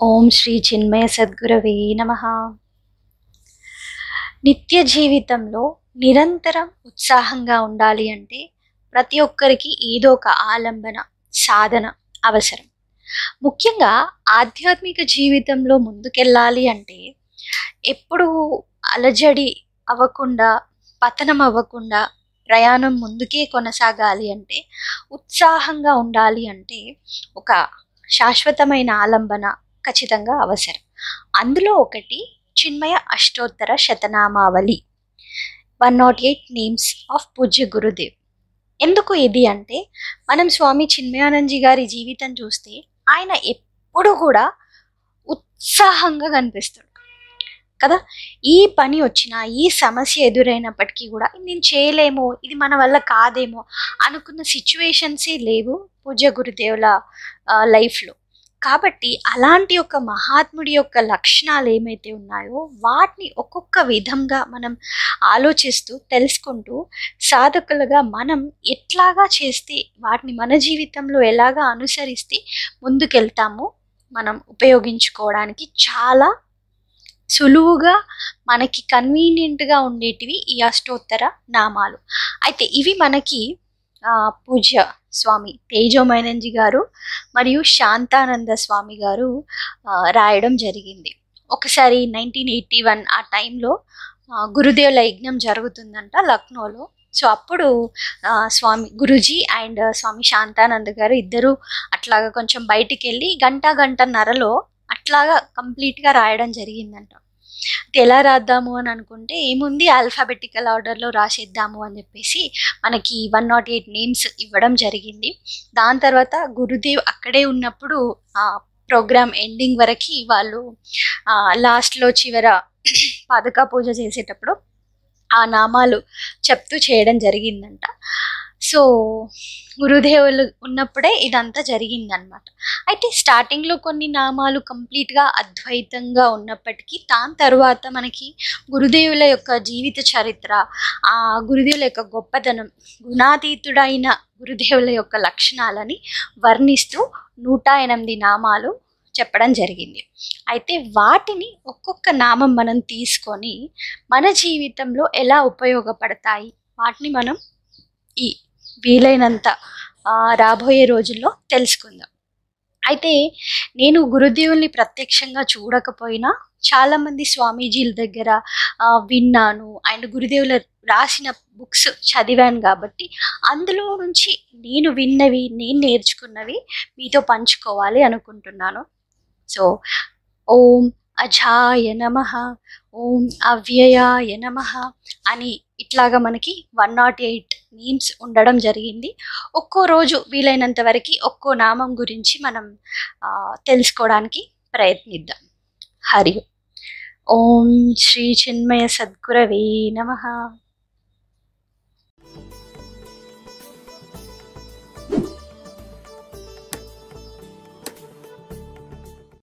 ఓం శ్రీ చిన్మయ సద్గురవే నమ. నిత్య జీవితంలో నిరంతరం ఉత్సాహంగా ఉండాలి అంటే ప్రతి ఒక్కరికి ఏదో ఒక ఆలంబన సాధన అవసరం. ముఖ్యంగా ఆధ్యాత్మిక జీవితంలో ముందుకెళ్ళాలి అంటే ఎప్పుడు అలజడి అవ్వకుండా పతనం అవ్వకుండా ప్రయాణం ముందుకే కొనసాగాలి అంటే ఉత్సాహంగా ఉండాలి అంటే ఒక శాశ్వతమైన ఆలంబన ఖచ్చితంగా అవసరం. అందులో ఒకటి చిన్మయ అష్టోత్తర శతనామావళి. One nought eight names of పూజ్య గురుదేవ్. ఎందుకు ఇది అంటే మనం స్వామి చిన్మయానందజీ గారి జీవితం చూస్తే ఆయన ఎప్పుడు కూడా ఉత్సాహంగా కనిపిస్తాడు. కదా? ఈ పని వచ్చినా ఈ సమస్య ఎదురైనప్పటికీ కూడా నేను చేయలేమో ఇది మన వల్ల కాదేమో అనుకున్న సిచ్యువేషన్సే లేవు పూజ గురుదేవుల లైఫ్లో. కాబట్టి అలాంటి ఒక మహాత్ముడి యొక్క లక్షణాలు ఏమైతే ఉన్నాయో వాటిని ఒక్కొక్క విధంగా మనం ఆలోచిస్తూ తెలుసుకుంటూ సాధకులుగా మనం ఎట్లాగా చేస్తే వాటిని మన జీవితంలో ఎలాగా అనుసరిస్తే ముందుకెళ్తామో మనం ఉపయోగించుకోవడానికి చాలా సులువుగా మనకి కన్వీనియంట్గా ఉండేటివి ఈ అష్టోత్తర నామాలు. అయితే ఇవి మనకి పూజ్య స్వామి తేజోమైనంజి గారు మరియు శాంతానంద స్వామి గారు రాయడం జరిగింది. ఒకసారి నైన్టీన్ ఎయిటీ వన్ ఆ టైంలో గురుదేవుల యజ్ఞం జరుగుతుందంట లక్నోలో. సో అప్పుడు స్వామి గురుజీ అండ్ స్వామి శాంతానంద గారు ఇద్దరు అట్లాగా కొంచెం బయటికి వెళ్ళి గంట గంటన్నరలో అట్లాగా కంప్లీట్గా రాయడం జరిగిందంట. ఎలా రాద్దాము అని అనుకుంటే ఏముంది ఆల్ఫాబెటికల్ ఆర్డర్లో రాసేద్దాము అని చెప్పేసి మనకి వన్ నాట్ ఎయిట్ నేమ్స్ ఇవ్వడం జరిగింది. దాని తర్వాత గురుదేవ్ అక్కడే ఉన్నప్పుడు ఆ ప్రోగ్రామ్ ఎండింగ్ వరకు వాళ్ళు లాస్ట్లో చివర పాదుకా పూజ చేసేటప్పుడు ఆ నామాలు చెప్తూ చేయడం జరిగిందంట. సో గురుదేవులు ఉన్నప్పుడే ఇదంతా జరిగిందనమాట అయితే స్టార్టింగ్లో కొన్ని నామాలు కంప్లీట్గా అద్వైతంగా ఉన్నప్పటికీ దాని తర్వాత మనకి గురుదేవుల యొక్క జీవిత చరిత్ర ఆ గురుదేవుల యొక్క గొప్పతనం గుణాతీతుడైన గురుదేవుల యొక్క లక్షణాలని వర్ణిస్తూ నూట ఎనిమిది నామాలు చెప్పడం జరిగింది. అయితే వాటిని ఒక్కొక్క నామం మనం తీసుకొని మన జీవితంలో ఎలా ఉపయోగపడతాయి? వాటిని మనం ఈ వీలైనంత రాబోయే రోజుల్లో తెలుసుకుందాం. అయితే నేను గురుదేవుల్ని ప్రత్యక్షంగా చూడకపోయినా చాలామంది స్వామీజీల దగ్గర విన్నాను. అండ్ గురుదేవుల రాసిన బుక్స్ చదివాను కాబట్టి అందులో నుంచి నేను విన్నవి నేను నేర్చుకున్నవి మీతో పంచుకోవాలి అనుకుంటున్నాను. సో ఓం అజాయ నమ ఓం అవ్యయాయ నమ అని ఇట్లాగా మనకి వన్ నాట్ ఎయిట్ నేమ్స్ ఉండడం జరిగింది. ఒక్కో రోజు వీలైనంత వరకు ఒక్కో నామం గురించి మనం తెలుసుకోవడానికి ప్రయత్నిద్దాం. హరి ఓం శ్రీ చిన్మయ సద్గురవే నమ.